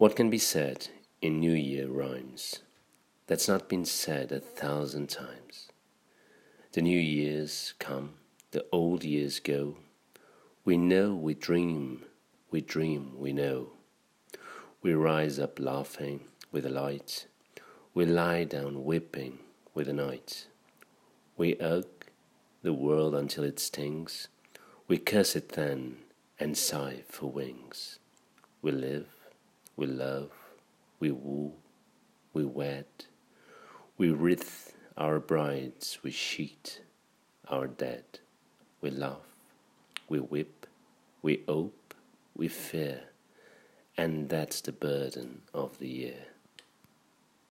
What can be said in New Year rhymes that's not been said a thousand times? The new years come, the old years go. We know we dream, we dream we know. We rise up laughing with the light, we lie down weeping with the night. We hug the world until it stings, we curse it then and sigh for wings. We live we love, we woo, we wed, we wreath our brides, we sheet our dead, we laugh, we weep, we hope, we fear, and that's the burden of the year.